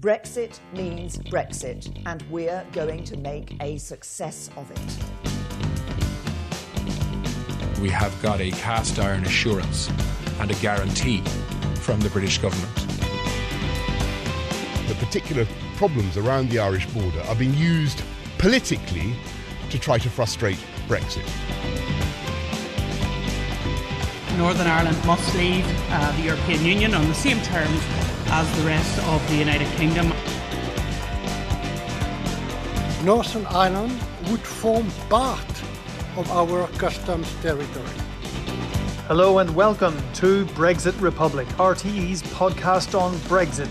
Brexit means Brexit, and we're going to make a success of it. We have got a cast iron assurance and a guarantee from the British government. The particular problems around the Irish border are being used politically to try to frustrate Brexit. Northern Ireland must leave uh, the European Union on the same terms as the rest of the United Kingdom. Northern Ireland would form part of our customs territory. Hello and welcome to Brexit Republic, RTE's podcast on Brexit.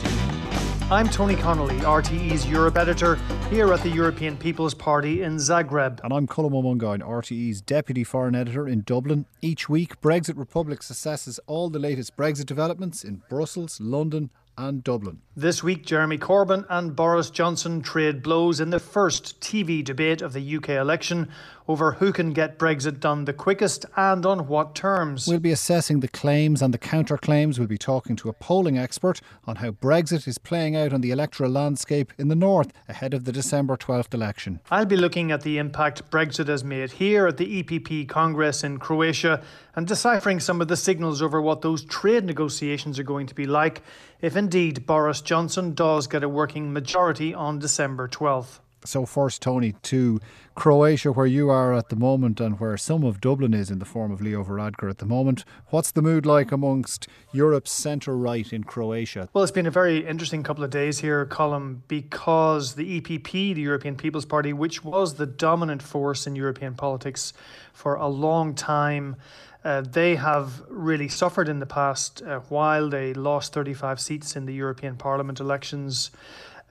I'm Tony Connolly, RTE's Europe editor, here at the European People's Party in Zagreb. And I'm Colm Ó Mongáin, RTE's deputy foreign editor in Dublin. Each week, Brexit Republic assesses all the latest Brexit developments in Brussels, London, and Dublin. This week, Jeremy Corbyn and Boris Johnson trade blows in the first TV debate of the UK election over who can get Brexit done the quickest and on what terms. We'll be assessing the claims and the counterclaims. We'll be talking to a polling expert on how Brexit is playing out on the electoral landscape in the north ahead of the December 12th election. I'll be looking at the impact Brexit has made here at the EPP Congress in Croatia and deciphering some of the signals over what those trade negotiations are going to be like if indeed Boris Johnson does get a working majority on December 12th. So, first, Tony, to Croatia, where you are at the moment and where some of Dublin is in the form of Leo Varadkar at the moment. What's the mood like amongst Europe's centre right in Croatia? Well, it's been a very interesting couple of days here, Colm, because the EPP, the European People's Party, which was the dominant force in European politics for a long time, uh, they have really suffered in the past uh, while they lost 35 seats in the European Parliament elections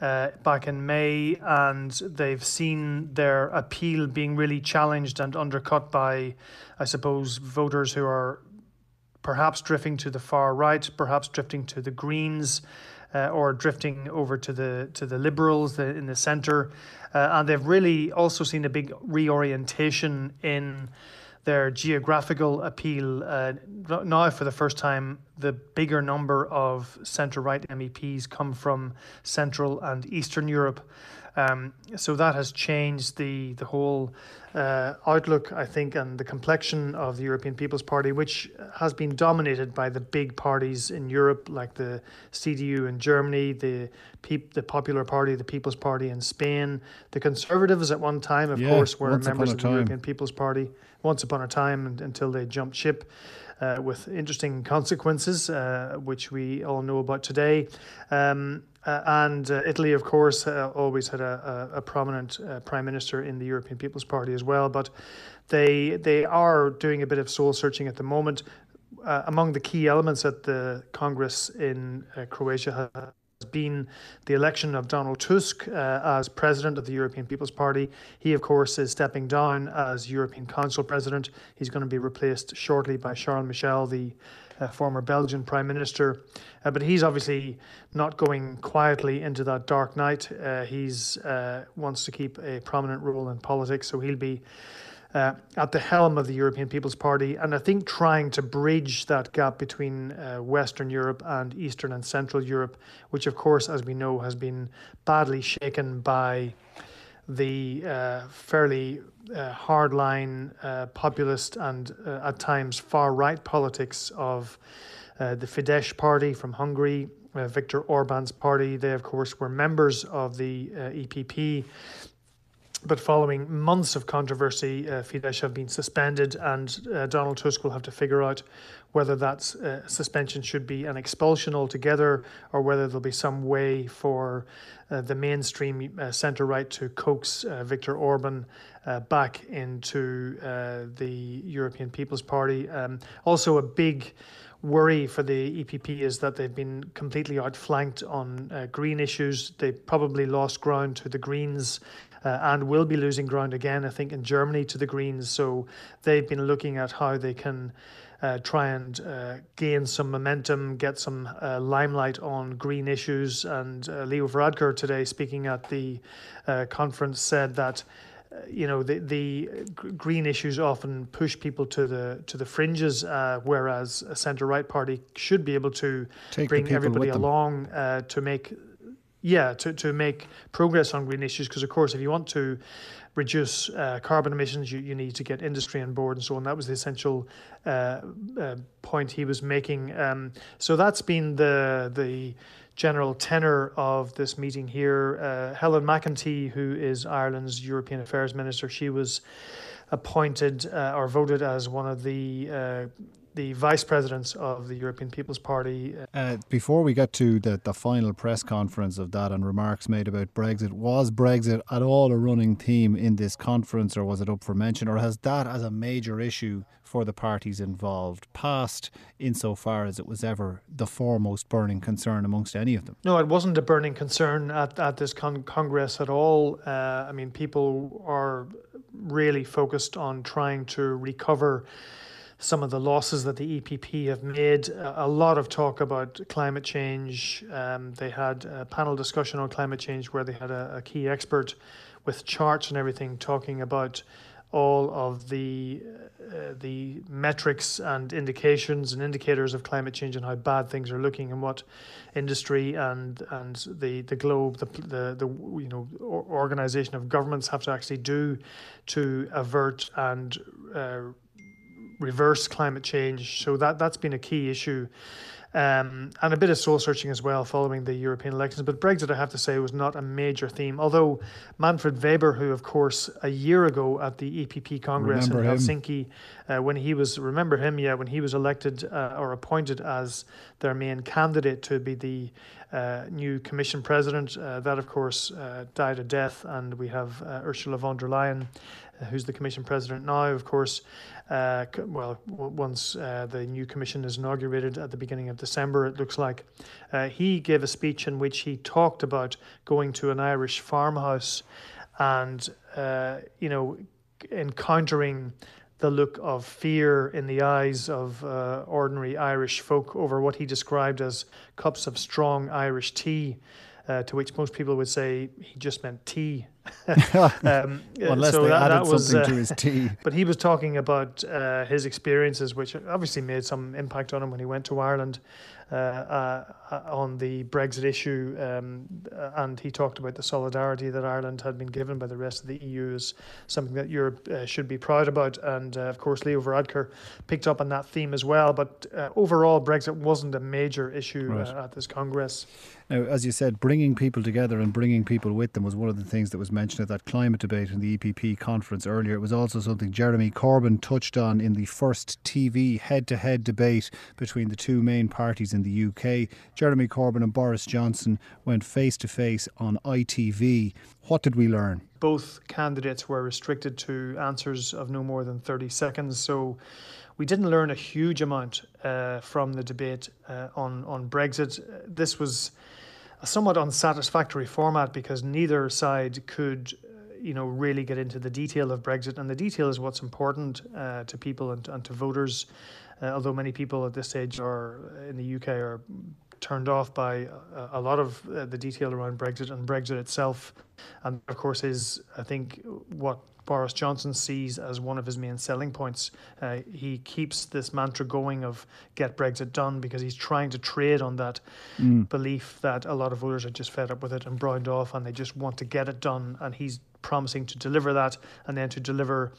uh, back in May, and they've seen their appeal being really challenged and undercut by, I suppose, voters who are perhaps drifting to the far right, perhaps drifting to the Greens. Uh, or drifting over to the to the Liberals the, in the centre, uh, and they've really also seen a big reorientation in their geographical appeal. Uh, now, for the first time, the bigger number of centre right MEPs come from Central and Eastern Europe. Um, so that has changed the the whole uh, outlook, I think, and the complexion of the European People's Party, which has been dominated by the big parties in Europe, like the CDU in Germany, the Pe- the Popular Party, the People's Party in Spain, the Conservatives at one time, of Yeah, course, were members of the time. European People's Party once upon a time until they jumped ship. Uh, with interesting consequences, uh, which we all know about today. Um, uh, and uh, Italy, of course, uh, always had a, a, a prominent uh, prime minister in the European People's Party as well. But they they are doing a bit of soul searching at the moment. Among the key elements at the Congress in Croatia been the election of Donald Tusk uh, as president of the European People's Party. He, of course, is stepping down as European Council president. He's going to be replaced shortly by Charles Michel, the uh, former Belgian prime minister. Uh, but he's obviously not going quietly into that dark night. Uh, he's uh, wants to keep a prominent role in politics, so he'll be uh, at the helm of the European People's Party, and I think trying to bridge that gap between uh, Western Europe and Eastern and Central Europe, which, of course, as we know, has been badly shaken by the uh, fairly uh, hardline, uh, populist, and uh, at times far right politics of the Fidesz party from Hungary, Viktor Orban's party. They, of course, were members of the EPP. But following months of controversy, uh, Fidesz have been suspended, and uh, Donald Tusk will have to figure out whether that uh, suspension should be an expulsion altogether or whether there'll be some way for uh, the mainstream uh, centre right to coax uh, Viktor Orban back into the European People's Party. Um, also, a big worry for the EPP is that they've been completely outflanked on uh, green issues. They probably lost ground to the Greens uh, and will be losing ground again, I think, in Germany to the Greens. So they've been looking at how they can. Uh, try and uh, gain some momentum, get some uh, limelight on green issues. And uh, Leo Varadkar today, speaking at the uh, conference, said that you know the the green issues often push people to the to the fringes, uh, whereas a centre right party should be able to Take bring everybody along uh, to make yeah, to, to make progress on green issues, because of course, if you want to reduce uh, carbon emissions, you, you need to get industry on board and so on. That was the essential uh, uh, point he was making. Um, so that's been the the general tenor of this meeting here. Uh, Helen McEntee, who is Ireland's European Affairs Minister, she was appointed uh, or voted as one of the uh, the vice presidents of the European People's Party. Uh, before we get to the, the final press conference of that and remarks made about Brexit, was Brexit at all a running theme in this conference or was it up for mention or has that as a major issue for the parties involved passed insofar as it was ever the foremost burning concern amongst any of them? No, it wasn't a burning concern at, at this con- Congress at all. Uh, I mean, people are really focused on trying to recover some of the losses that the EPP have made. A lot of talk about climate change. Um, they had a panel discussion on climate change where they had a, a, key expert with charts and everything talking about all of the uh, the metrics and indications and indicators of climate change and how bad things are looking and what industry and and the the globe the the, the you know organization of governments have to actually do to avert and uh, reverse climate change. So that that's been a key issue. Um, and a bit of soul searching as well following the European elections. But Brexit, I have to say, was not a major theme. Although Manfred Weber, who of course a year ago at the EPP Congress remember in Helsinki, uh, when he was remember him, yeah, when he was elected uh, or appointed as their main candidate to be the uh, new Commission president, uh, that of course uh, died a death, and we have uh, Ursula von der Leyen, who's the Commission president now, of course uh, well, once uh, the new commission is inaugurated at the beginning of December, it looks like. Uh, he gave a speech in which he talked about going to an Irish farmhouse and, uh, you know, encountering the look of fear in the eyes of uh, ordinary Irish folk over what he described as cups of strong Irish tea. Uh, to which most people would say he just meant tea. um, Unless so they that, added that was, something uh, to his tea. But he was talking about uh, his experiences, which obviously made some impact on him when he went to Ireland. Uh, uh, on the Brexit issue, um, and he talked about the solidarity that Ireland had been given by the rest of the EU as something that Europe uh, should be proud about. And uh, of course, Leo Varadkar picked up on that theme as well. But uh, overall, Brexit wasn't a major issue right. at this Congress. Now, as you said, bringing people together and bringing people with them was one of the things that was mentioned at that climate debate in the EPP conference earlier. It was also something Jeremy Corbyn touched on in the first TV head to head debate between the two main parties in the UK. Jeremy Corbyn and Boris Johnson went face to face on ITV. What did we learn? Both candidates were restricted to answers of no more than 30 seconds. So we didn't learn a huge amount uh, from the debate uh, on, on Brexit. This was a somewhat unsatisfactory format because neither side could you know really get into the detail of Brexit and the detail is what's important uh, to people and, and to voters uh, although many people at this stage are in the UK are turned off by a, a lot of uh, the detail around Brexit and Brexit itself and of course is I think what Boris Johnson sees as one of his main selling points. Uh, he keeps this mantra going of get Brexit done because he's trying to trade on that mm. belief that a lot of voters are just fed up with it and browned off and they just want to get it done. And he's promising to deliver that and then to deliver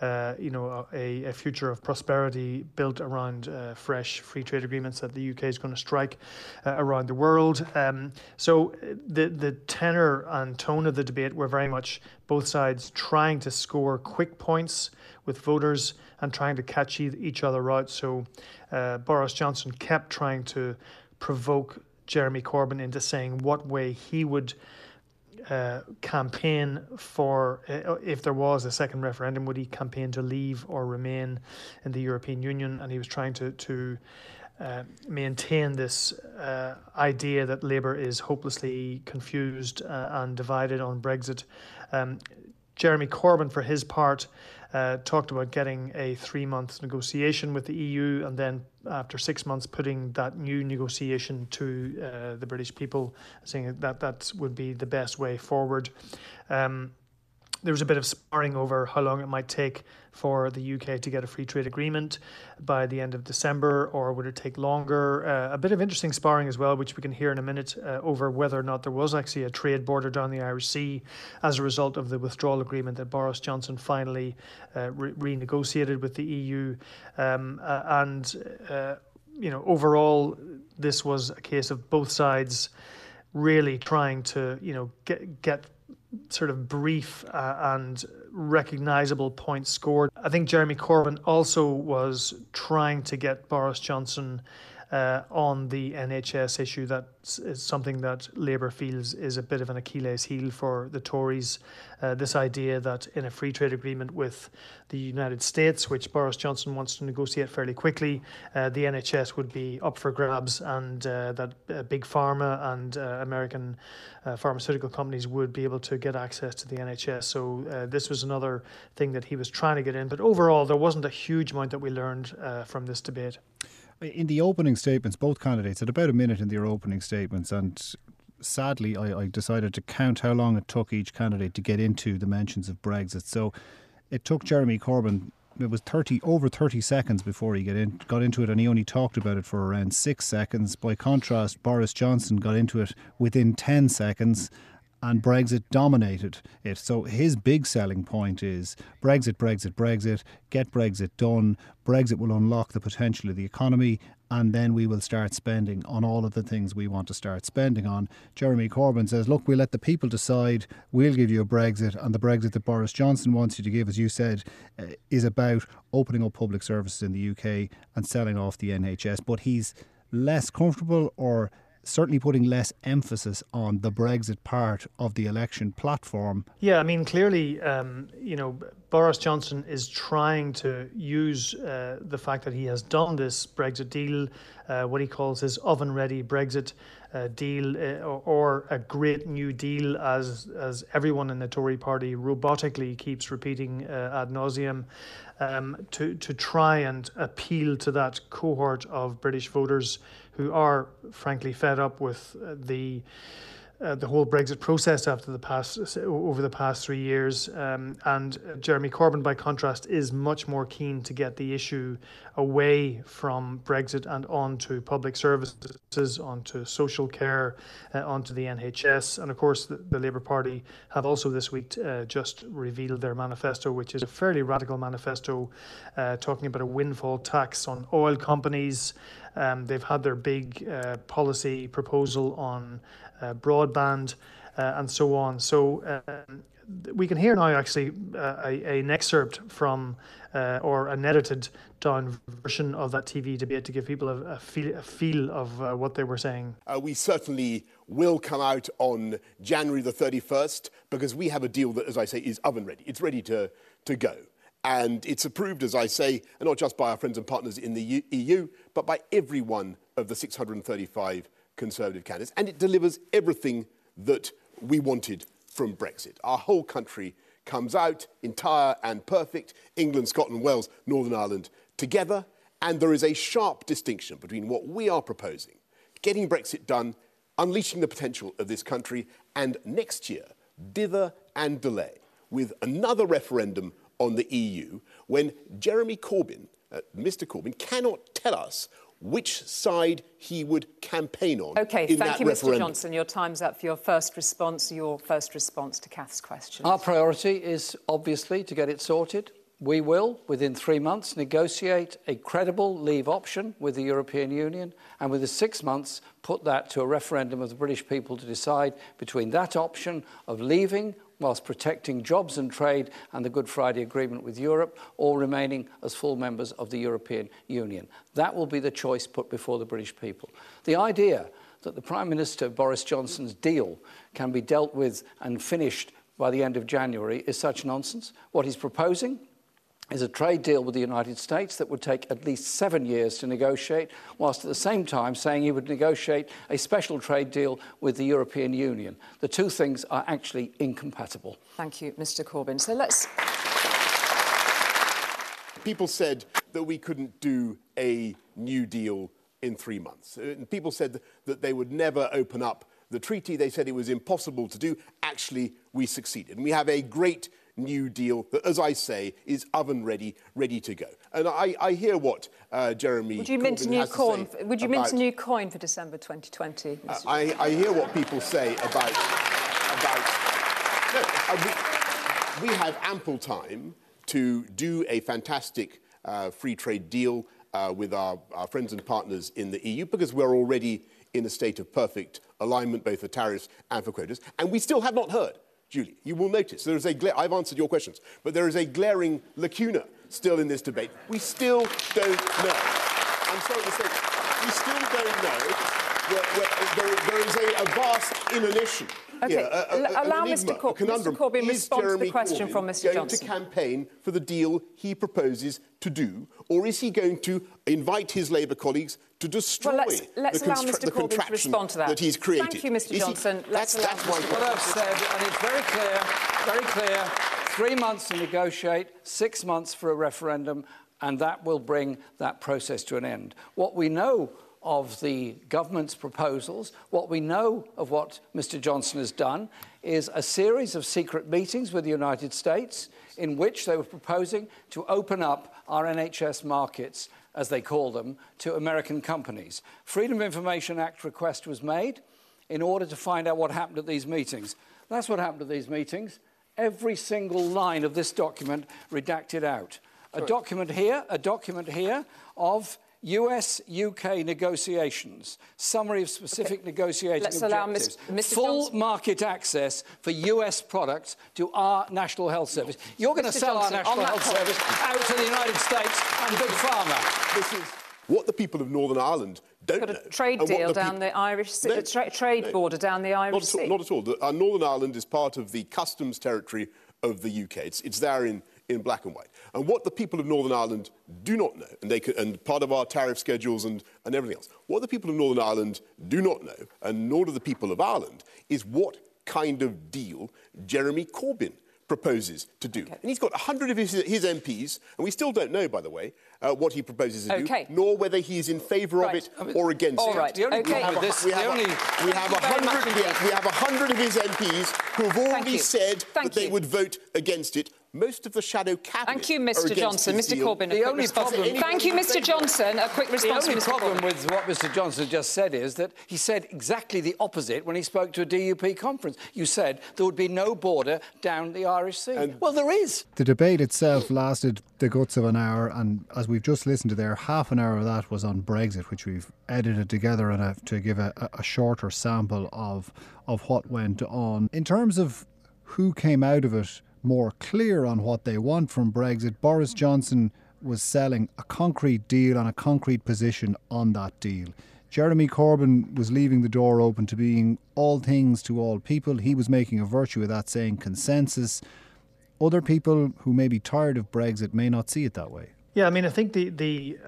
uh, you know, a, a, future of prosperity built around uh, fresh free trade agreements that the UK is going to strike uh, around the world. Um, so uh, the the tenor and tone of the debate were very much both sides trying to score quick points with voters and trying to catch each other out. So uh, Boris Johnson kept trying to provoke Jeremy Corbyn into saying what way he would uh, campaign for, uh, if there was a second referendum, would he campaign to leave or remain in the European Union? And he was trying to, to uh, maintain this uh, idea that Labour is hopelessly confused uh, and divided on Brexit. Um, Jeremy Corbyn, for his part, uh, talked about getting a three month negotiation with the EU and then after six months putting that new negotiation to uh, the British people, saying that that would be the best way forward. Um, there was a bit of sparring over how long it might take for the UK to get a free trade agreement by the end of December, or would it take longer? Uh, a bit of interesting sparring as well, which we can hear in a minute, uh, over whether or not there was actually a trade border down the Irish Sea as a result of the withdrawal agreement that Boris Johnson finally uh, re- renegotiated with the EU. Um, uh, and, uh, you know, overall, this was a case of both sides really trying to, you know, get get sort of brief uh, and recognizable points scored. I think Jeremy Corbyn also was trying to get Boris Johnson uh, on the NHS issue. That is something that Labour feels is a bit of an Achilles heel for the Tories. Uh, this idea that in a free trade agreement with the United States, which Boris Johnson wants to negotiate fairly quickly, uh, the NHS would be up for grabs, and uh, that uh, big pharma and uh, American pharmaceutical companies would be able to get access to the NHS. So this was another thing that he was trying to get in. But overall, there wasn't a huge amount that we learned from this debate. In the opening statements, both candidates had about a minute in their opening statements, and sadly, I, I, decided to count how long it took each candidate to get into the mentions of Brexit. So it took Jeremy Corbyn. It was thirty over thirty seconds before he get in, got into it, and he only talked about it for around six seconds. By contrast, Boris Johnson got into it within ten seconds, and Brexit dominated it. So his big selling point is Brexit, Brexit, Brexit, get Brexit done. Brexit will unlock the potential of the economy, and then we will start spending on all of the things we want to start spending on. Jeremy Corbyn says, Look, we'll let the people decide. We'll give you a Brexit, and the Brexit that Boris Johnson wants you to give, as you said, uh, is about opening up public services in the UK and selling off the NHS. But he's less comfortable or certainly putting less emphasis on the Brexit part of the election platform. Yeah, I mean, clearly, um, you know, Boris Johnson is trying to use uh, the fact that he has done this Brexit deal, uh, what he calls his oven ready Brexit uh, deal, uh, or, or, a great new deal, as, as everyone in the Tory party robotically keeps repeating uh, ad nauseum. Um, to to try and appeal to that cohort of British voters who are frankly fed up with uh, the uh, the whole Brexit process after the past over the past three years. Um, and Jeremy Corbyn, by contrast, is much more keen to get the issue away from Brexit and onto public services, onto social care, uh, onto the NHS. And of course, the, the Labour Party have also this week uh, just revealed their manifesto, which is a fairly radical manifesto, uh, talking about a windfall tax on oil companies. Um, they've had their big uh, policy proposal on broadband, uh, and so on. So um, we can hear now actually uh, a, an excerpt from uh, or an edited down version of that TV debate to give people a, a feel, a feel of uh, what they were saying. Uh, we certainly will come out on January the 31st because we have a deal that, as I say, is oven ready. It's ready to, to go. And it's approved, as I say, not just by our friends and partners in the EU, but by every one of the 635 Conservative candidates. And it delivers everything that we wanted from Brexit. Our whole country comes out entire and perfect England, Scotland, Wales, Northern Ireland together. And there is a sharp distinction between what we are proposing, getting Brexit done, unleashing the potential of this country, and next year, dither and delay with another referendum on the EU when Jeremy Corbyn, uh, Mr. Corbyn, cannot tell us which side he would campaign on. Okay, thank you, referendum. Mr. Johnson. Your time's up for your first response. Your first response to Kath's question. Our priority is obviously to get it sorted. We will, within three months, negotiate a credible leave option with the European Union, and within six months, put that to a referendum of the British people to decide between that option of leaving whilst protecting jobs and trade and the Good Friday Agreement with Europe, all remaining as full members of the European Union. That will be the choice put before the British people. The idea that the Prime Minister Boris Johnson's deal can be dealt with and finished by the end of January is such nonsense. What he's proposing is a trade deal with the United States that would take at least seven years to negotiate, whilst at the same time saying he would negotiate a special trade deal with the European Union. The two things are actually incompatible. Thank you, Mr. Corbyn. So let's. People said that we couldn't do a new deal in three months. Uh, people said that they would never open up the treaty. They said it was impossible to do. Actually, we succeeded. And we have a great new deal that, as I say, is oven ready, ready to go. And I, I hear what uh, Jeremy. Would you mint a new coin? Would you mint a new coin for December 2020? Uh, I, I hear what people say about about. No, uh, we, we have ample time to do a fantastic uh, free trade deal uh, with our, our friends and partners in the EU because we're already in a state of perfect alignment, both for tariffs and for quotas. And we still have not heard, Julie, you will notice, there is a I've answered your questions, but there is a glaring lacuna still in this debate. We still don't know. I'm sorry to say, we still don't know. Where, where, there, there is a, a vast inanition Okay, yeah, a, a, allow enigma, Mr. Cor- Mr. Corbyn is respond to the question Corbyn from Mr. going Johnson. to campaign for the deal he proposes to do, or is he going to invite his Labour colleagues to destroy well, let's, let's the, allow constra- Mr. the Corbyn to respond to that. he's created? Thank you, Mr. Is he- Johnson. let's that's, allow that's my What. I've said, and it's very clear, very clear, three months to negotiate, six months for a referendum, and that will bring that process to an end. What we know of the government's proposals, what we know of what Mr Johnson has done, is a series of secret meetings with the United States in which they were proposing to open up our NHS markets, as they call them, to American companies. Freedom of Information Act request was made in order to find out what happened at these meetings. That's what happened at these meetings. Every single line of this document redacted out. A document here, a document here of US UK negotiations, summary of specific Okay. negotiating Let's allow objectives, Ms- full Johnson. market access for US products to our National Health Service. You're going to sell Johnson, our National Health point- Service out to the United States and Big Pharma. This is what the people of Northern Ireland don't Got know. a trade deal the down peop- the Irish Sea, No, tra- trade no. border down the Irish Not at Sea. all. Not at all. The, uh, Northern Ireland is part of the customs territory of the UK. It's, it's there in, in black and white. And what the people of Northern Ireland do not know, and, they could, and part of our tariff schedules and, and everything else, what the people of Northern Ireland do not know, and nor do the people of Ireland, is what kind of deal Jeremy Corbyn proposes to do. And he's got 100 of his, his MPs, and we still don't know, by the way, uh, what he proposes to Okay. do, nor whether he is in favour Right. of it or against All it. right. The only Okay. We have, a, this, we have, only, we have you a very much hundred. We have, a hundred of his MPs who have already said Thank that they would vote against it. Most of the shadow cabinet. Thank you, are Mr. against Johnson. Mr. deal. Corbyn, a The quick only response. problem- Thank you, Mr. Johnson. A quick response. The only problem Corbyn. with what Mr Johnson just said is that he said exactly the opposite when he spoke to a DUP conference. You said there would be no border down the Irish Sea. And- well, there is. The debate itself lasted the guts of an hour, and as we've just listened to there, half an hour of that was on Brexit, which we've edited together and a, to give a, a shorter sample of of what went on. In terms of who came out of it more clear on what they want from Brexit, Boris Johnson was selling a concrete deal and a concrete position on that deal. Jeremy Corbyn was leaving the door open to being all things to all people. He was making a virtue of that, saying consensus. Other people who may be tired of Brexit may not see it that way. Yeah, I mean, I think the the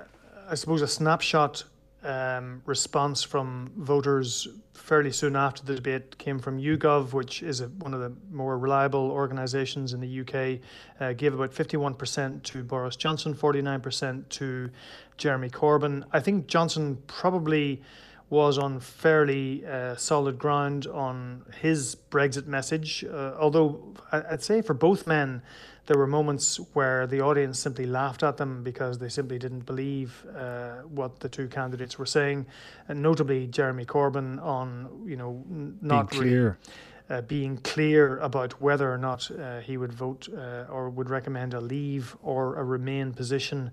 I suppose a snapshot um, response from voters fairly soon after the debate came from YouGov, which is a, one of the more reliable organisations in the UK, uh, gave about 51% to Boris Johnson, 49% to Jeremy Corbyn. I think Johnson probably was on fairly uh, solid ground on his Brexit message, uh, although I'd say for both men, there were moments where the audience simply laughed at them because they simply didn't believe uh, what the two candidates were saying, and notably Jeremy Corbyn on you know n- not Being really clear. uh, being clear about whether or not uh, he would vote uh, or would recommend a leave or a remain position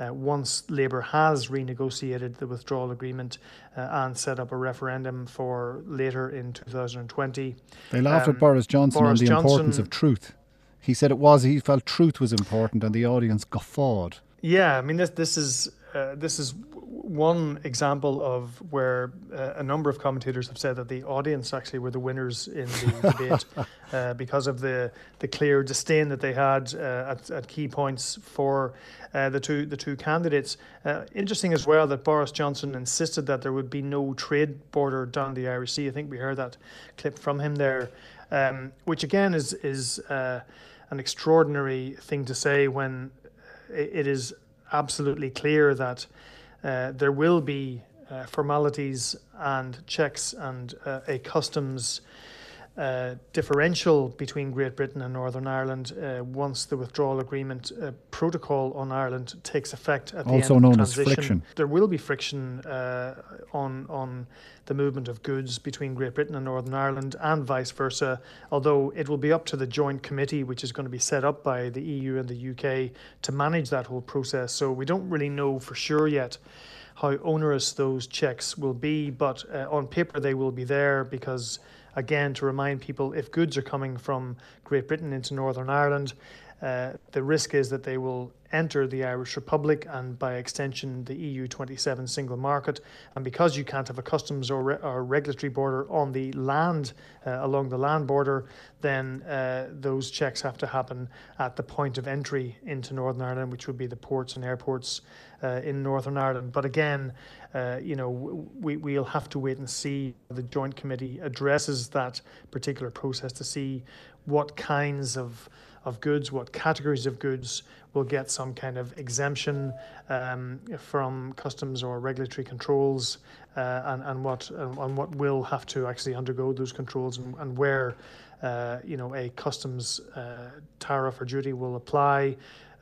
uh, once Labour has renegotiated the withdrawal agreement uh, and set up a referendum for later in 2020. They laughed Um, at Boris Johnson Boris on the importance of truth. He said it was, he felt truth was important, and the audience guffawed. Yeah, I mean this this is uh, this is one example of where uh, a number of commentators have said that the audience actually were the winners in the debate uh, because of the the clear disdain that they had uh, at, at key points for uh, the two the two candidates. Uh, interesting as well that Boris Johnson insisted that there would be no trade border down the Irish Sea. I think we heard that clip from him there, um, which again is is. Uh, an extraordinary thing to say when it is absolutely clear that uh, there will be uh, formalities and checks and uh, a customs uh, differential between Great Britain and Northern Ireland uh, once the withdrawal agreement uh, protocol on Ireland takes effect at the also end of known as transition. friction. There will be friction uh, on on the movement of goods between Great Britain and Northern Ireland and vice versa. Although it will be up to the joint committee, which is going to be set up by the EU and the UK, to manage that whole process. So we don't really know for sure yet how onerous those checks will be, but uh, on paper they will be there because again, to remind people if goods are coming from Great Britain into Northern Ireland, uh, the risk is that they will enter the Irish Republic and, by extension, the EU 27 single market. And because you can't have a customs or, re- or regulatory border on the land, uh, along the land border, then uh, those checks have to happen at the point of entry into Northern Ireland, which would be the ports and airports uh, in Northern Ireland. But again, uh, you know, we, we'll have to wait and see the Joint Committee addresses that particular process to see what kinds of of goods, what categories of goods will get some kind of exemption um, from customs or regulatory controls, uh, and, and what and what will have to actually undergo those controls, and, and where uh, you know a customs uh, tariff or duty will apply,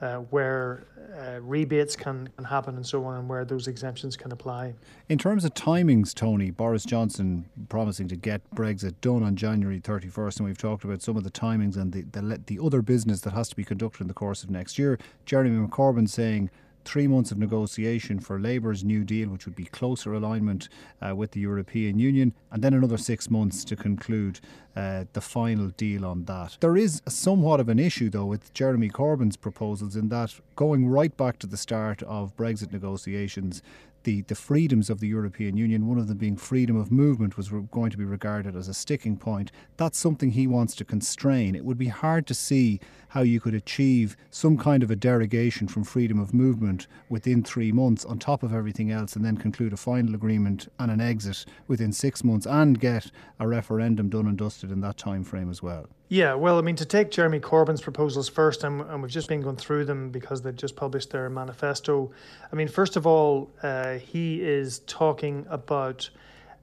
uh, where uh, rebates can, can happen and so on, and where those exemptions can apply. In terms of timings, Tony, Boris Johnson promising to get Brexit done on January 31st, and we've talked about some of the timings and the, the, the other business that has to be conducted in the course of next year. Jeremy McCorbyn saying three months of negotiation for Labour's New Deal, which would be closer alignment uh, with the European Union, and then another six months to conclude uh, the final deal on that. There is somewhat of an issue, though, with Jeremy Corbyn's proposals in that going right back to the start of Brexit negotiations, the, the freedoms of the European Union, one of them being freedom of movement, was re- going to be regarded as a sticking point. That's something he wants to constrain. It would be hard to see how you could achieve some kind of a derogation from freedom of movement within three months on top of everything else and then conclude a final agreement and an exit within six months and get a referendum done and dusted in that time frame as well. Yeah, well, I mean, to take Jeremy Corbyn's proposals first, and, and we've just been going through them because they've just published their manifesto. I mean, first of all, uh, he is talking about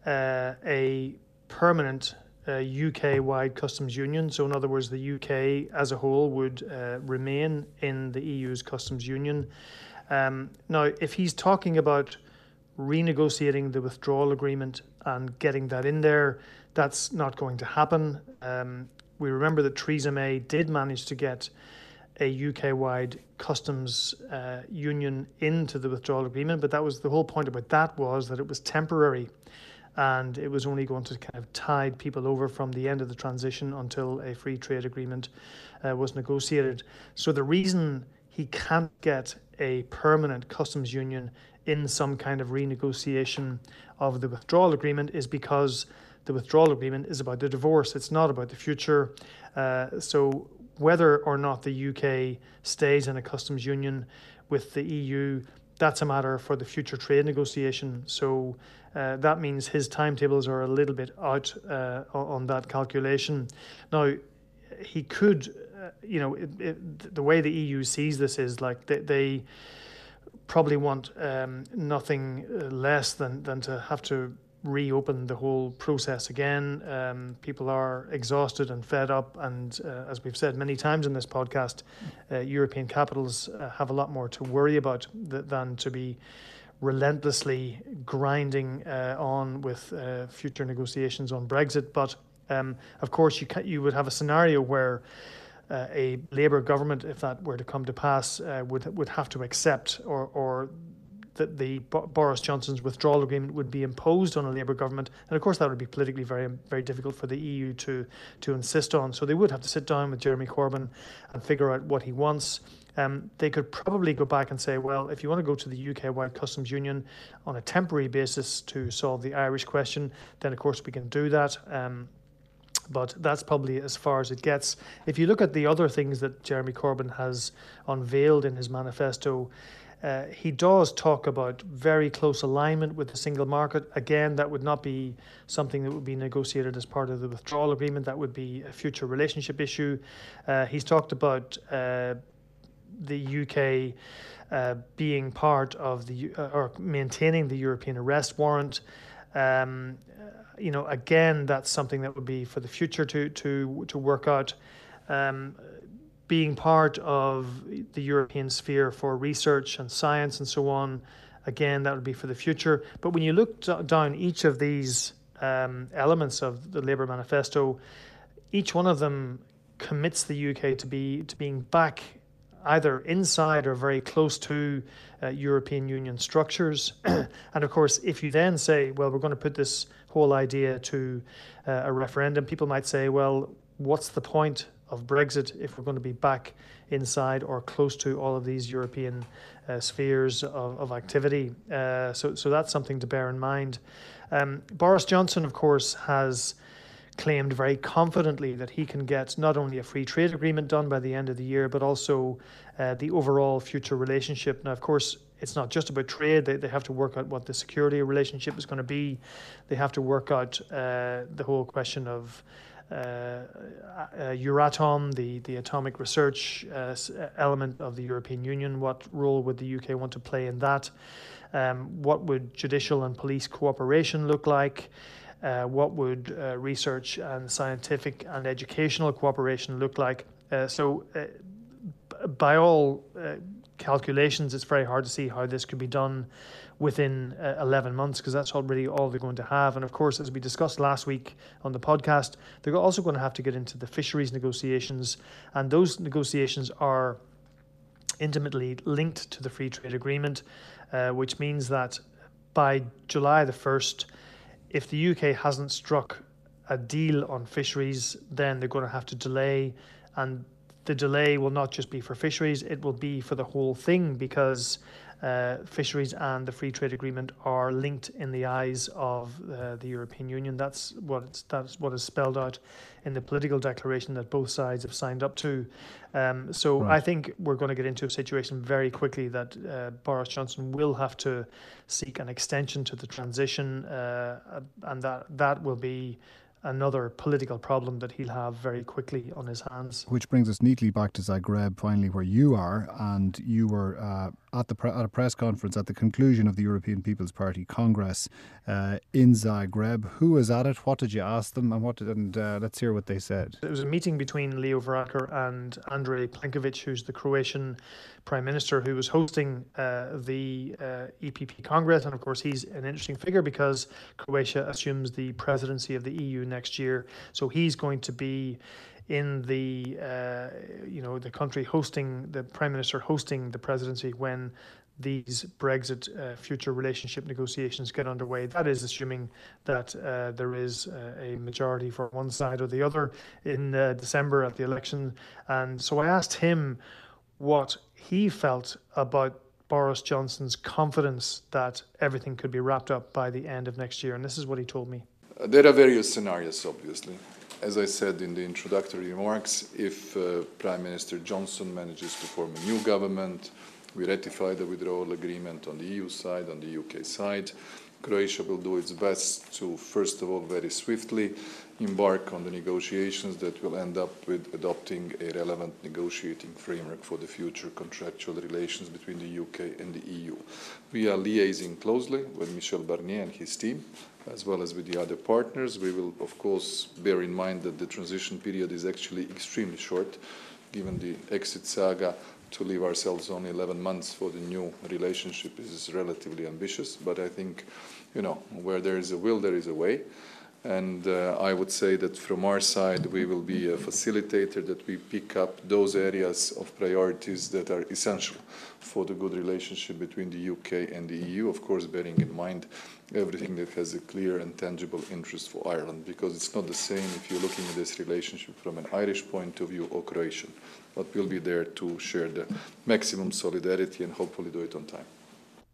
uh, a permanent uh, UK wide customs union. So, in other words, the UK as a whole would uh, remain in the EU's customs union. Um, now, if he's talking about renegotiating the withdrawal agreement and getting that in there, that's not going to happen. Um, we remember that Theresa May did manage to get a UK wide customs uh, union into the withdrawal agreement, but that was the whole point about that was that it was temporary and it was only going to kind of tide people over from the end of the transition until a free trade agreement uh, was negotiated. So the reason he can't get a permanent customs union in some kind of renegotiation of the withdrawal agreement is because the withdrawal agreement is about the divorce. It's not about the future. Uh, so whether or not the UK stays in a customs union with the EU, that's a matter for the future trade negotiation. So uh, that means his timetables are a little bit out uh, on that calculation. Now, he could, uh, you know, it, it, the way the EU sees this is like they, they probably want um, nothing uh, less than, than to have to reopen the whole process again. Um, people are exhausted and fed up, and uh, as we've said many times in this podcast, uh, European capitals uh, have a lot more to worry about th- than to be relentlessly grinding uh, on with uh, future negotiations on Brexit. But um, of course, you ca- you would have a scenario where. Uh, a Labour government, if that were to come to pass, would would have to accept or or that the Boris Johnson's withdrawal agreement would be imposed on a Labour government, and of course that would be politically very very difficult for the EU to to insist on. So they would have to sit down with Jeremy Corbyn and figure out what he wants. Um, they could probably go back and say, well, if you want to go to the UK wide customs union on a temporary basis to solve the Irish question, then of course we can do that. Um, but that's probably as far as it gets. If you look at the other things that Jeremy Corbyn has unveiled in his manifesto, uh, he does talk about very close alignment with the single market. Again, that would not be something that would be negotiated as part of the withdrawal agreement. That would be a future relationship issue. Uh, he's talked about uh, the UK uh, being part of the uh, or maintaining the European arrest warrant. Um, you know, again, that's something that would be for the future to to to work out. Um, being part of the European sphere for research and science and so on, again, that would be for the future. But when you look d- down each of these um, elements of the Labour manifesto, each one of them commits the UK to be to being back either inside or very close to uh, European Union structures. and of course, if you then say, well, we're going to put this whole idea to uh, a referendum, people might say, well, what's the point of Brexit if we're going to be back inside or close to all of these European uh, spheres of, of activity? Uh, so, so that's something to bear in mind. Um, Boris Johnson, of course, has claimed very confidently that he can get not only a free trade agreement done by the end of the year, but also uh, the overall future relationship. Now, of course, it's not just about trade. They, they have to work out what the security relationship is going to be. They have to work out uh, the whole question of Euratom, the, the atomic research uh, element of the European Union. What role would the UK want to play in that? Um, what would judicial and police cooperation look like? uh, what would uh, research and scientific and educational cooperation look like. Uh, so, uh, by all uh, calculations, it's very hard to see how this could be done within uh, 11 months because that's already all they're going to have. And of course, as we discussed last week on the podcast, they're also going to have to get into the fisheries negotiations, and those negotiations are intimately linked to the free trade agreement, which means that by July the 1st, if the UK hasn't struck a deal on fisheries, then they're going to have to delay. And the delay will not just be for fisheries, it will be for the whole thing because uh, fisheries and the free trade agreement are linked in the eyes of uh, the European Union. That's what that's what is spelled out in the political declaration that both sides have signed up to. Um, so right. I think we're going to get into a situation very quickly that uh, Boris Johnson will have to seek an extension to the transition, uh, and that that will be another political problem that he'll have very quickly on his hands. Which brings us neatly back to Zagreb, finally, where you are, and you were uh, at the pre- at a press conference at the conclusion of the European People's Party Congress uh, in Zagreb. Who was at it? What did you ask them? And what? Did, and uh, let's hear what they said. It was a meeting between Leo Varadkar and Andrej Plenković, who's the Croatian Prime Minister, who was hosting uh, the uh, EPP Congress. And of course, he's an interesting figure because Croatia assumes the presidency of the EU next year. So he's going to be in the uh, you know the country hosting the prime minister hosting the presidency when these Brexit uh, future relationship negotiations get underway. That is assuming that uh, there is uh, a majority for one side or the other in uh, December at the election. And so I asked him what he felt about Boris Johnson's confidence that everything could be wrapped up by the end of next year. And this is what he told me. There are various scenarios, obviously. As I said in the introductory remarks, if uh, Prime Minister Johnson manages to form a new government, we ratify the withdrawal agreement on the EU side, on the UK side. Croatia will do its best to, first of all, very swiftly embark on the negotiations that will end up with adopting a relevant negotiating framework for the future contractual relations between the UK and the EU. We are liaising closely with Michel Barnier and his team as well as with the other partners. We will, of course, bear in mind that the transition period is actually extremely short, given the exit saga. To leave ourselves only 11 months for the new relationship is relatively ambitious, but I think, you know, where there is a will, there is a way. And uh, I would say that from our side, we will be a facilitator, that we pick up those areas of priorities that are essential for the good relationship between the UK and the EU, of course, bearing in mind everything that has a clear and tangible interest for Ireland, because it's not the same if you're looking at this relationship from an Irish point of view or Croatian, but we'll be there to share the maximum solidarity and hopefully do it on time.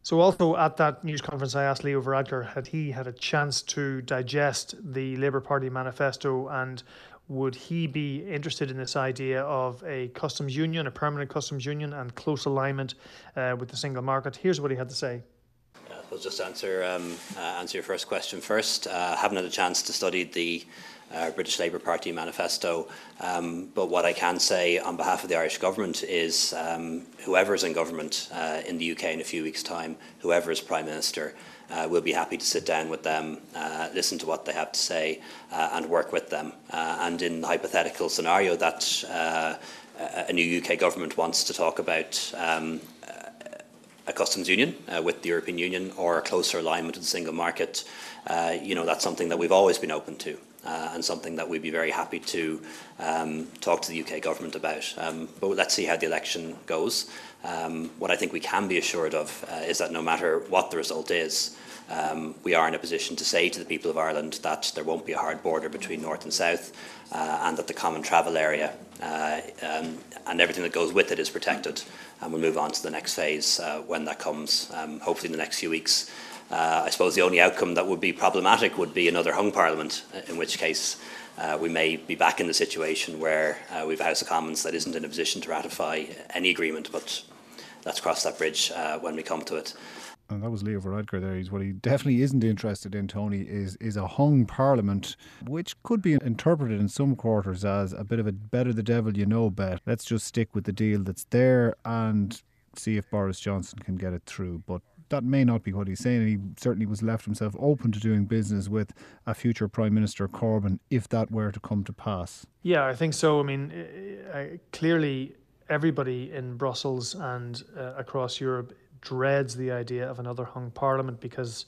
So, also at that news conference, I asked Leo Varadkar had he had a chance to digest the Labour Party manifesto and would he be interested in this idea of a customs union, a permanent customs union, and close alignment uh, with the single market? Here's what he had to say. Uh, I'll just answer um, uh, answer your first question first. Uh, haven't had a chance to study the uh, British Labour Party manifesto. Um, but what I can say on behalf of the Irish government is um, whoever is in government uh, in the UK in a few weeks' time, whoever is Prime Minister, uh, we'll be happy to sit down with them, uh, listen to what they have to say, uh, and work with them. Uh, and in the hypothetical scenario that uh, a new UK government wants to talk about um, a customs union uh, with the European Union or a closer alignment of the single market, you know, that's something that we've always been open to. Uh, and something that we'd be very happy to um, talk to the UK government about. Um, but let's see how the election goes. Um, what I think we can be assured of uh, is that no matter what the result is, um, we are in a position to say to the people of Ireland that there won't be a hard border between North and South uh, and that the common travel area uh, um, and everything that goes with it is protected. And we'll move on to the next phase uh, when that comes, um, hopefully in the next few weeks. Uh, I suppose the only outcome that would be problematic would be another hung parliament, in which case uh, we may be back in the situation where uh, we have a House of Commons that isn't in a position to ratify any agreement, but let's cross that bridge uh, when we come to it. And that was Leo Varadkar there. He's what he definitely isn't interested in, Tony, is is a hung parliament, which could be interpreted in some quarters as a bit of a better the devil you know bet. Let's just stick with the deal that's there and see if Boris Johnson can get it through. But that may not be what he's saying. He certainly was left himself open to doing business with a future Prime Minister Corbyn if that were to come to pass. Yeah, I think so. I mean, uh, clearly everybody in Brussels and uh, across Europe dreads the idea of another hung parliament because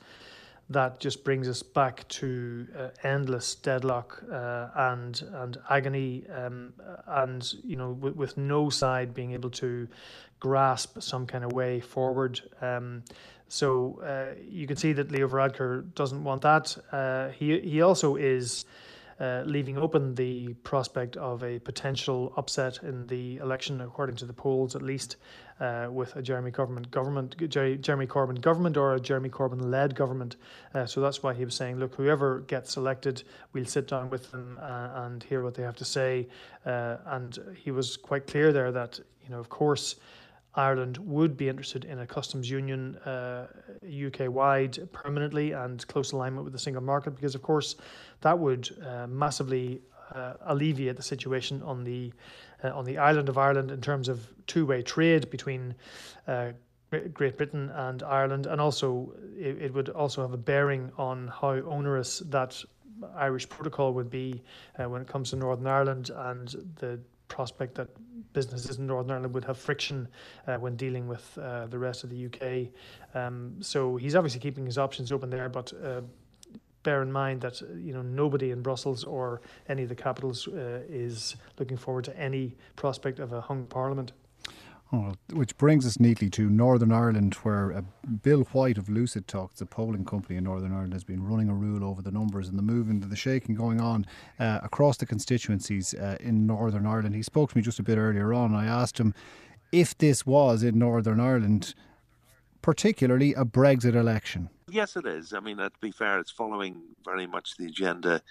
that just brings us back to uh, endless deadlock uh, and and agony, um, and you know, with, with, no side being able to grasp some kind of way forward. Um, so uh, you can see that Leo Varadkar doesn't want that. Uh, he he also is. Uh, leaving open the prospect of a potential upset in the election, according to the polls, at least uh, with a Jeremy Corbyn government, Jeremy Corbyn government, or a Jeremy Corbyn led government. Uh, so that's why he was saying, look, whoever gets elected, we'll sit down with them uh, and hear what they have to say. Uh, and he was quite clear there that, you know, of course. Ireland would be interested in a customs union uh, UK wide permanently and close alignment with the single market because, of course, that would uh, massively uh, alleviate the situation on the uh, on the island of Ireland in terms of two-way trade between uh, Great Britain and Ireland, and also it, it, would also have a bearing on how onerous that Irish protocol would be uh, when it comes to Northern Ireland and the prospect that businesses in Northern Ireland would have friction uh, when dealing with uh, the rest of the UK. Um, so he's obviously keeping his options open there, but uh, bear in mind that you know nobody in Brussels or any of the capitals uh, is looking forward to any prospect of a hung parliament. Oh, which brings us neatly to Northern Ireland, where uh, Bill White of Lucid Talk, the polling company in Northern Ireland, has been running a rule over the numbers and the moving, the shaking going on uh, across the constituencies uh, in Northern Ireland. He spoke to me just a bit earlier on. I asked him if this was in Northern Ireland, particularly a Brexit election. Yes, it is. I mean, to be fair, it's following very much the agenda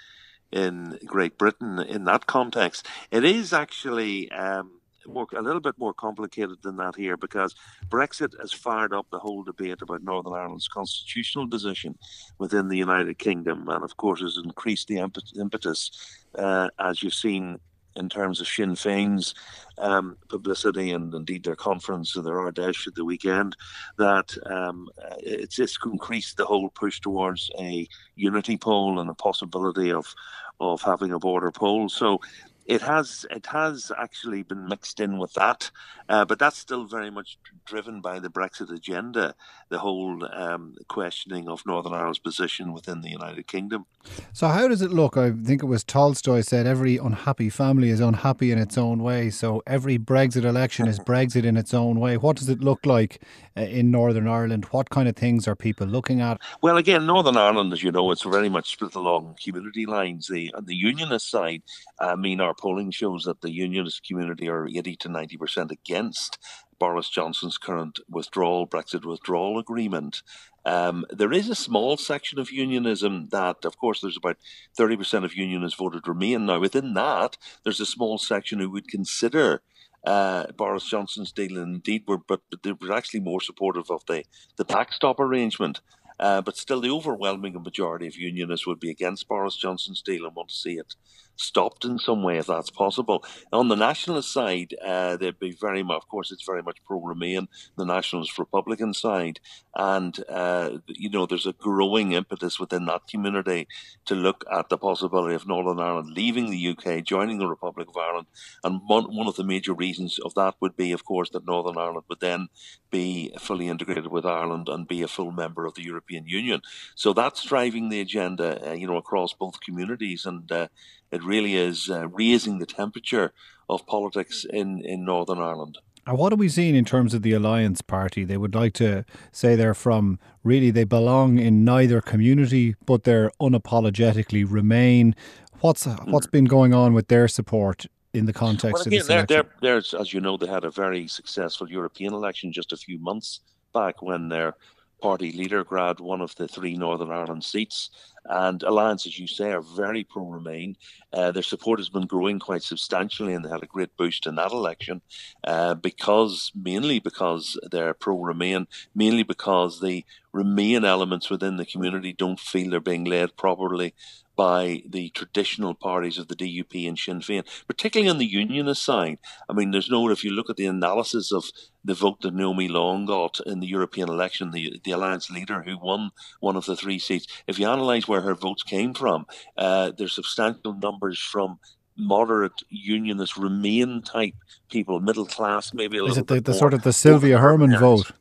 in Great Britain in that context. It is actually um, more, a little bit more complicated than that here because Brexit has fired up the whole debate about Northern Ireland's constitutional position within the United Kingdom, and of course has increased the impetus, uh, as you've seen in terms of Sinn Féin's um, publicity and indeed their conference and their Ard Fheis at the weekend, that um, it's just increased the whole push towards a unity poll and a possibility of of having a border poll. So it has it has actually been mixed in with that, uh, but that's still very much driven by the Brexit agenda. The whole um, questioning of Northern Ireland's position within the United Kingdom. So how does it look? I think it was Tolstoy said every unhappy family is unhappy in its own way. So every Brexit election is Brexit in its own way. What does it look like uh, in Northern Ireland? What kind of things are people looking at? Well, again, Northern Ireland, as you know, it's very much split along community lines. The the Unionist side, I mean, our polling shows that the Unionist community are 80 to 90% against Boris Johnson's current withdrawal, Brexit withdrawal agreement. Um, there is a small section of unionism that, of course, there's about 30% of unionists voted Remain. Now, within that, there's a small section who would consider uh, Boris Johnson's deal, and indeed, were, but, but they were actually more supportive of the, the backstop arrangement. Uh, but still, the overwhelming majority of unionists would be against Boris Johnson's deal and want to see it stopped in some way if that's possible. On the nationalist side, uh, they'd be very much, of course, it's very much pro Remain, the nationalist Republican side. And, uh, you know, there's a growing impetus within that community to look at the possibility of Northern Ireland leaving the UK, joining the Republic of Ireland. And one, one of the major reasons of that would be, of course, that Northern Ireland would then be fully integrated with Ireland and be a full member of the European Union. So that's driving the agenda, uh, you know, across both communities. And uh, it really is uh, raising the temperature of politics in, in Northern Ireland. And what are we seeing in terms of the Alliance Party? They would like to say they're from really they belong in neither community, but they're unapologetically remain. What's what's been going on with their support in the context well, again, of this they're, they're, they're, as you know, they had a very successful European election just a few months back when their party leader grabbed one of the three Northern Ireland seats. And Alliance, as you say, are very pro Remain. Uh, their support has been growing quite substantially, and they had a great boost in that election uh, because mainly because they're pro Remain, mainly because the Remain elements within the community don't feel they're being led properly by the traditional parties of the DUP and Sinn Féin, particularly on the unionist side. I mean, there's no, if you look at the analysis of the vote that Naomi Long got in the European election, the, the alliance leader who won one of the three seats, if you analyse where her votes came from, uh, there's substantial numbers from moderate unionist remain type people, middle class, maybe a Is little it the, bit the sort of the Sylvia Hermon vote?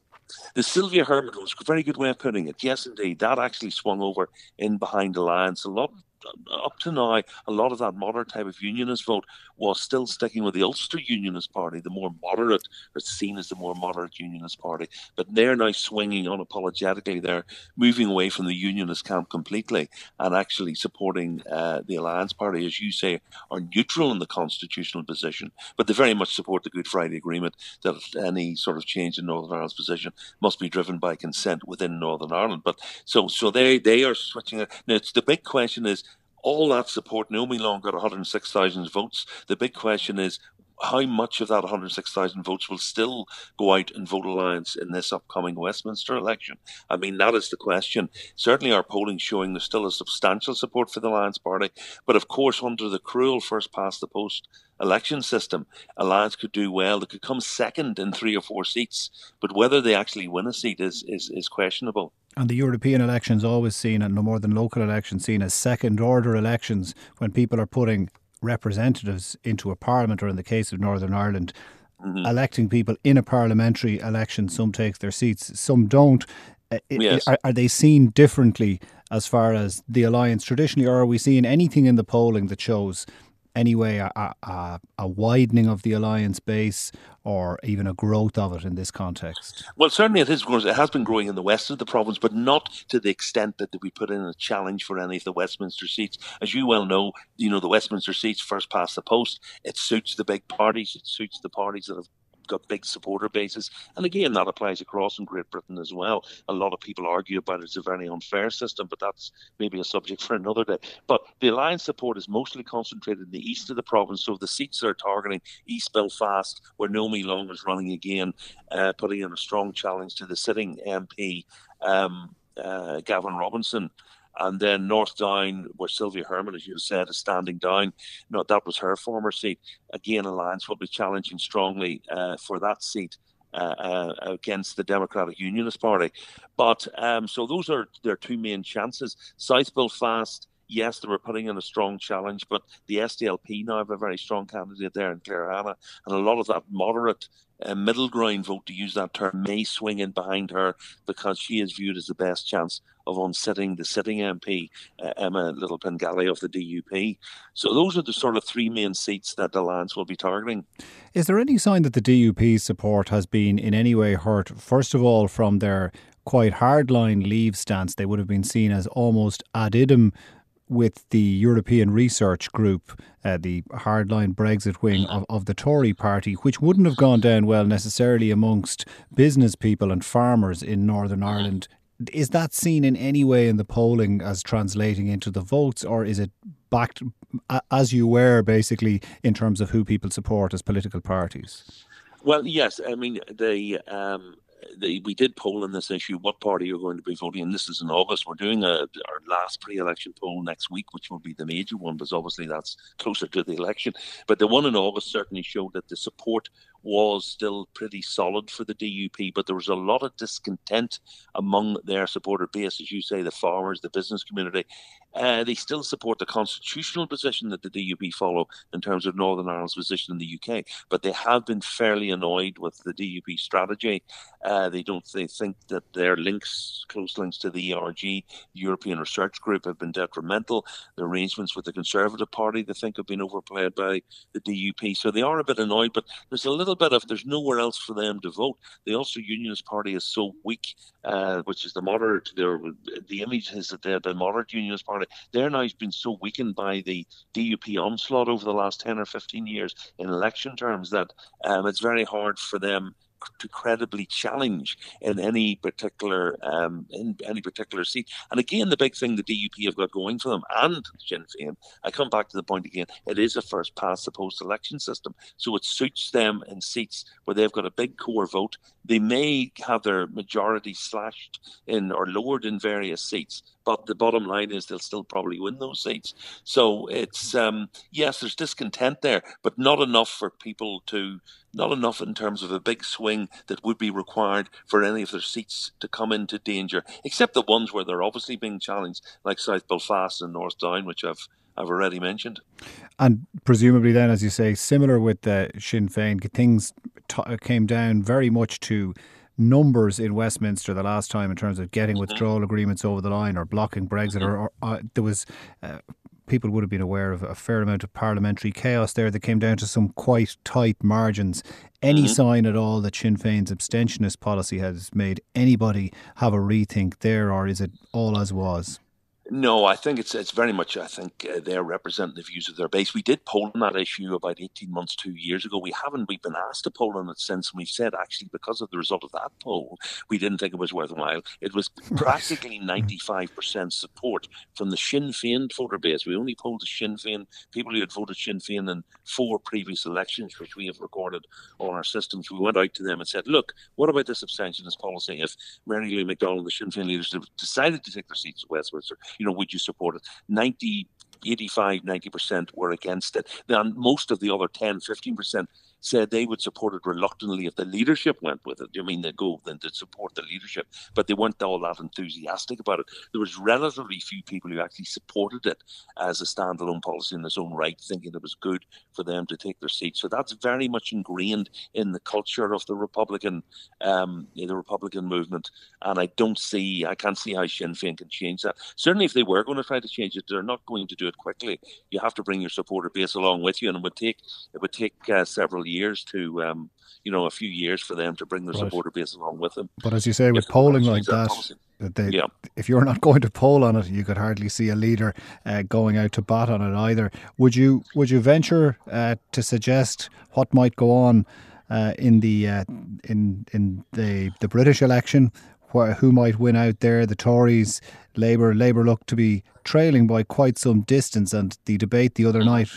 The Sylvia Hermon was a very good way of putting it. Yes, indeed. That actually swung over in behind Alliance. A lot up to now, a lot of that moderate type of unionist vote was still sticking with the Ulster Unionist Party, the more moderate, or seen as the more moderate Unionist Party. But they're now swinging unapologetically. They're moving away from the Unionist camp completely and actually supporting uh, the Alliance Party, as you say, are neutral in the constitutional position. But they very much support the Good Friday Agreement that any sort of change in Northern Ireland's position must be driven by consent within Northern Ireland. But so so they they are switching. Now, it's the big question is all that support. Naomi Long got 106,000 votes. The big question is how much of that 106,000 votes will still go out and vote Alliance in this upcoming Westminster election? I mean, that is the question. Certainly, our polling showing there's still a substantial support for the Alliance Party, but of course, under the cruel first past the post election system, Alliance could do well. They could come second in three or four seats, but whether they actually win a seat is, is, is questionable. And the European elections always seen, and no more than local elections, seen as second order elections when people are putting representatives into a parliament, or in the case of Northern Ireland, Mm-hmm. electing people in a parliamentary election. Some take their seats, some don't. Uh, Yes. Are, are they seen differently as far as the alliance traditionally, or are we seeing anything in the polling that shows anyway a, a, a- widening of the alliance base or even a growth of it in this context? Well, certainly it is. It has been growing in the west of the province, but not to the extent that we put in a challenge for any of the Westminster seats. As you well know, you know the Westminster seats first past the post. It suits the big parties. It suits the parties that have got big supporter bases. And again, that applies across in Great Britain as well. A lot of people argue about. It's a very unfair system, but that's maybe a subject for another day. But the alliance support is mostly concentrated in the east of the province. So the seats they're targeting East Belfast, where Naomi Long is running again, uh, putting in a strong challenge to the sitting MP, um, uh, Gavin Robinson. And then North Down, where Sylvia Hermon, as you said, is standing down. No, that was her former seat. Again, Alliance will be challenging strongly uh, for that seat. Uh, uh, against the Democratic Unionist Party, but um, so those are their two main chances. South Belfast, yes, they were putting in a strong challenge, but the SDLP now have a very strong candidate there in Claire Hanna, and a lot of that moderate uh, middle ground vote, to use that term, may swing in behind her because she is viewed as the best chance of unsitting the sitting MP, uh, Emma Little Pengelly of the DUP. So those are the sort of three main seats that the Alliance will be targeting. Is there any sign that the DUP's support has been in any way hurt, first of all, from their quite hardline leave stance? They would have been seen as almost ad idem with the European Research Group, uh, the hardline Brexit wing of, of the Tory party, which wouldn't have gone down well necessarily amongst business people and farmers in Northern Ireland. Is that seen in any way in the polling as translating into the votes, or is it backed as you were basically in terms of who people support as political parties? Well, yes. I mean, the um, the, we did poll on this issue. What party you're going to be voting? And this is in August. We're doing a, our last pre-election poll next week, which will be the major one, because obviously that's closer to the election. But the one in August certainly showed that the support was still pretty solid for the DUP, but there was a lot of discontent among their supporter base, as you say, the farmers, the business community. Uh, they still support the constitutional position that the DUP follow in terms of Northern Ireland's position in the UK, but they have been fairly annoyed with the DUP strategy. Uh, they don't they think that their links, close links to the ERG, European Research Group, have been detrimental. The arrangements with the Conservative Party, they think, have been overplayed by the DUP. So they are a bit annoyed, but there's a little bit if there's nowhere else for them to vote. The Ulster Unionist Party is so weak, uh, which is the moderate. The image is that the moderate Unionist Party. They're now been so weakened by the DUP onslaught over the last ten or fifteen years in election terms that um, it's very hard for them to credibly challenge in any particular um, in any particular seat. And again, the big thing the DUP have got going for them and Sinn Féin, I come back to the point again, it is a first past the post election system. So it suits them in seats where they've got a big core vote. They may have their majority slashed in or lowered in various seats, but the bottom line is they'll still probably win those seats. So it's um, yes, there's discontent there, but not enough for people to not enough in terms of a big swing that would be required for any of their seats to come into danger, except the ones where they're obviously being challenged, like South Belfast and North Down, which I've I've already mentioned. And presumably, then, as you say, similar with the Sinn Féin, things t- came down very much to numbers in Westminster the last time in terms of getting mm-hmm. withdrawal agreements over the line or blocking Brexit, mm-hmm. or, or uh, there was. Uh, people would have been aware of a fair amount of parliamentary chaos there that came down to some quite tight margins. Any mm-hmm. sign at all that Sinn Féin's abstentionist policy has made anybody have a rethink there, or is it all as was? No, I think it's it's very much. I think uh, they're representing the views of their base. We did poll on that issue about eighteen months, two years ago. We haven't. We've been asked to poll on it since. And we've said actually because of the result of that poll, we didn't think it was worthwhile. It was practically ninety five percent support from the Sinn Féin voter base. We only polled the Sinn Féin people who had voted Sinn Féin in four previous elections, which we have recorded on our systems. We went out to them and said, "Look, what about this abstentionist policy? If Mary Lou McDonald, the Sinn Féin leaders, decided to take their seats at Westminster." You know, would you support it? 90, 85, 90% were against it. Then most of the other 10, 15% said they would support it reluctantly if the leadership went with it. I mean, they go then to support the leadership, but they weren't all that enthusiastic about it. There was relatively few people who actually supported it as a standalone policy in its own right, thinking it was good for them to take their seat. So that's very much ingrained in the culture of the Republican, um, the Republican movement. And I don't see, I can't see how Sinn Féin can change that. Certainly, if they were going to try to change it, they're not going to do it quickly. You have to bring your supporter base along with you, and it would take it would take uh, several years years to, um, you know, a few years for them to bring their right. supporter base along with them. But as you say, with polling like that, that they, yeah. if you're not going to poll on it, you could hardly see a leader uh, going out to bat on it either. Would you would you venture uh, to suggest what might go on uh, in the uh, in in the the British election? who might win out there? The Tories, Labour, Labour look to be trailing by quite some distance, and the debate the other night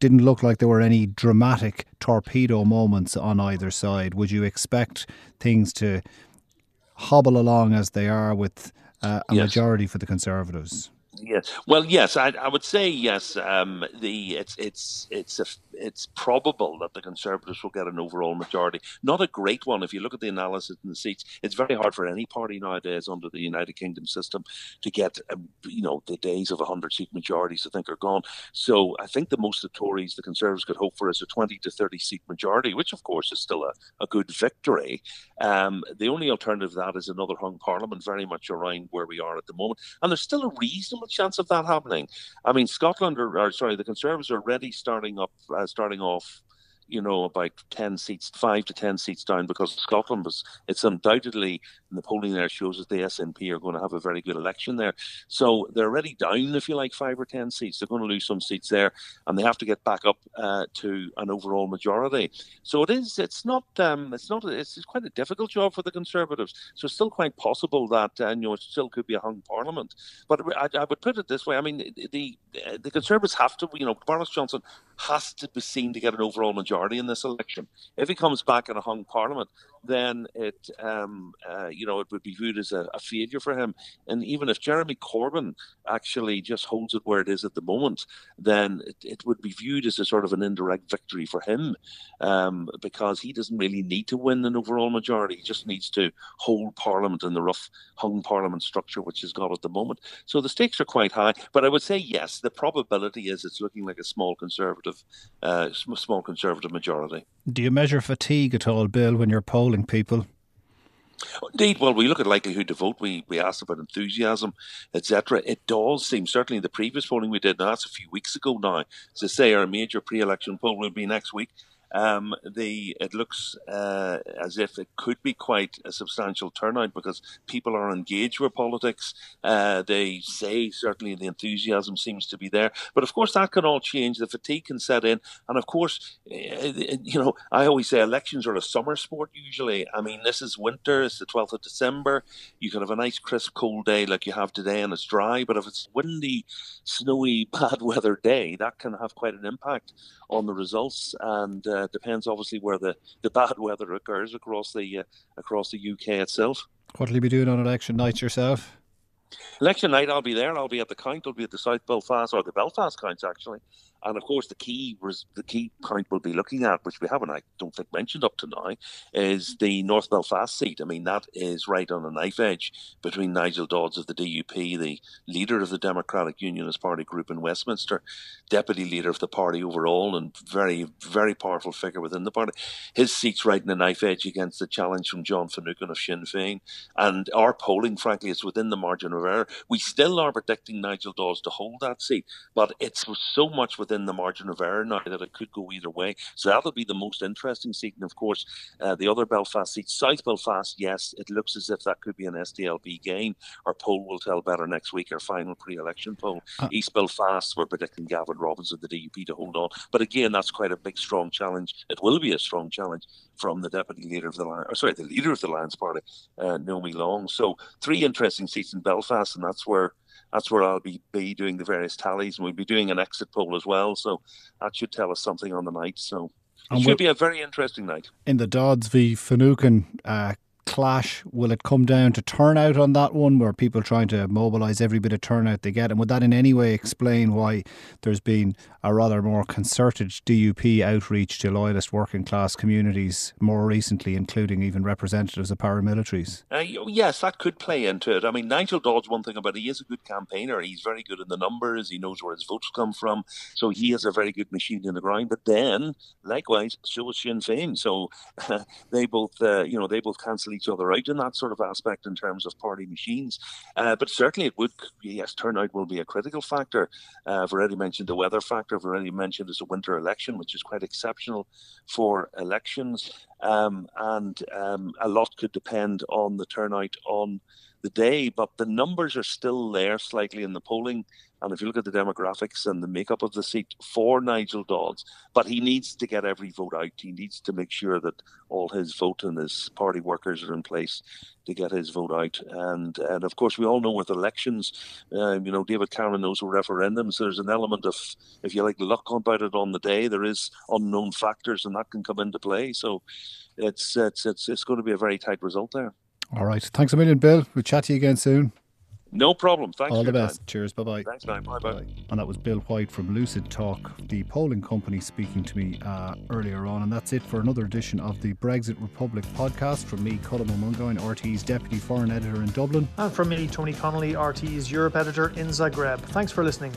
didn't look like there were any dramatic torpedo moments on either side. Would you expect things to hobble along as they are with uh, a yes. majority for the Conservatives? Yes. Well, yes, I, I would say yes. Um, the it's it's it's a, it's probable that the Conservatives will get an overall majority. Not a great one if you look at the analysis in the seats. It's very hard for any party nowadays under the United Kingdom system to get um, you know the days of hundred seat majorities. I think are gone. So I think the most the Tories, the Conservatives could hope for is a twenty to thirty seat majority, which of course is still a, a good victory. Um, the only alternative to that is another hung parliament, very much around where we are at the moment, and there's still a reasonable chance of that happening. I mean, Scotland are, are sorry, the Conservatives are already starting up, uh, starting off you know, about 10 seats, five to 10 seats down because Scotland was, it's undoubtedly, the polling there shows that the SNP are going to have a very good election there. So they're already down, if you like, five or 10 seats. They're going to lose some seats there and they have to get back up uh, to an overall majority. So it is, it's not, um, it's not, it's, quite a difficult job for the Conservatives. So it's still quite possible that, uh, you know, it still could be a hung parliament. But I, I would put it this way I mean, the, the Conservatives have to, you know, Boris Johnson has to be seen to get an overall majority majority in this election. If he comes back in a hung parliament, then it, um, uh, you know, it would be viewed as a, a, failure for him. And even if Jeremy Corbyn actually just holds it where it is at the moment, then it, it would be viewed as a sort of an indirect victory for him, um, because he doesn't really need to win an overall majority. He just needs to hold Parliament in the rough hung Parliament structure which he's got at the moment. So the stakes are quite high. But I would say yes, the probability is it's looking like a small conservative, uh, small conservative majority. Do you measure fatigue at all, Bill, when you're polling people? Indeed, well, we look at likelihood to vote. We we asked about enthusiasm, etc. It does seem certainly in the previous polling we did. Now that's a few weeks ago. Now, to say our major pre-election poll will be next week um, the it looks uh, as if it could be quite a substantial turnout because people are engaged with politics. Uh, they say certainly the enthusiasm seems to be there, but of course that can all change. The fatigue can set in, and of course, uh, you know, I always say elections are a summer sport. Usually, I mean, this is winter. It's the twelfth of December. You can have a nice crisp cold day like you have today, and it's dry. But if it's windy, snowy, bad weather day, that can have quite an impact on the results and uh, uh, depends obviously where the, the bad weather occurs across the uh, across the UK itself. What will you be doing on election night yourself? Election night, I'll be there. I'll be at the count. I'll be at the South Belfast or the Belfast counts actually, and of course, the key the key point we'll be looking at, which we haven't, I don't think, mentioned up to now, is the North Belfast seat. I mean, that is right on a knife edge between Nigel Dodds of the DUP, the leader of the Democratic Unionist Party group in Westminster, deputy leader of the party overall, and very, very powerful figure within the party. His seat's right in the knife edge against the challenge from John Finucane of Sinn Féin. And our polling, frankly, is within the margin of error. We still are predicting Nigel Dodds to hold that seat, but it's so much within the margin of error now that it could go either way. So that'll be the most interesting seat. And of course, uh, the other Belfast seat, South Belfast, yes, it looks as if that could be an SDLP gain. Our poll will tell better next week, our final pre election poll. Uh, East Belfast, we're predicting Gavin Robbins of the DUP to hold on. But again, that's quite a big, strong challenge. It will be a strong challenge from the deputy leader of the Alliance, or sorry, the leader of the Alliance Party, uh, Naomi Long. So three interesting seats in Belfast, and that's where that's where I'll be, be doing the various tallies, and we'll be doing an exit poll as well. So that should tell us something on the night. So it should be a very interesting night. In the Dodds v Finucane uh, clash? Will it come down to turnout on that one, where people trying to mobilise every bit of turnout they get? And would that in any way explain why there's been a rather more concerted DUP outreach to loyalist working class communities more recently, including even representatives of paramilitaries? Uh, yes, that could play into it. I mean, Nigel Dodds, one thing about it, he is a good campaigner. He's very good in the numbers. He knows where his votes come from. So he has a very good machine in the ground. But then, likewise, so is Sinn Féin. So uh, they both, uh, you know, they both cancel each other out in that sort of aspect in terms of party machines. Uh, but certainly it would, yes, turnout will be a critical factor. Uh, I've already mentioned the weather factor. I've already mentioned it's a winter election, which is quite exceptional for elections. Um, and um, a lot could depend on the turnout on the day, but the numbers are still there slightly in the polling. And if you look at the demographics and the makeup of the seat for Nigel Dodds, but he needs to get every vote out. He needs to make sure that all his vote and his party workers are in place to get his vote out. And and of course, we all know with elections, um, you know, David Cameron knows with referendums, there's an element of, if you like, luck about it on the day. There is unknown factors, and that can come into play. So it's it's it's, it's going to be a very tight result there. All right. Thanks a million, Bill. We'll chat to you again soon. No problem. Thanks. All the best. Time. Cheers. Bye bye. Thanks, man. Bye bye. And that was Bill White from Lucid Talk, the polling company, speaking to me uh, earlier on. And that's it for another edition of the Brexit Republic podcast from me, Colm O'Mungoyne, RTÉ's Deputy Foreign Editor in Dublin. And from me, Tony Connolly, RTÉ's Europe Editor in Zagreb. Thanks for listening.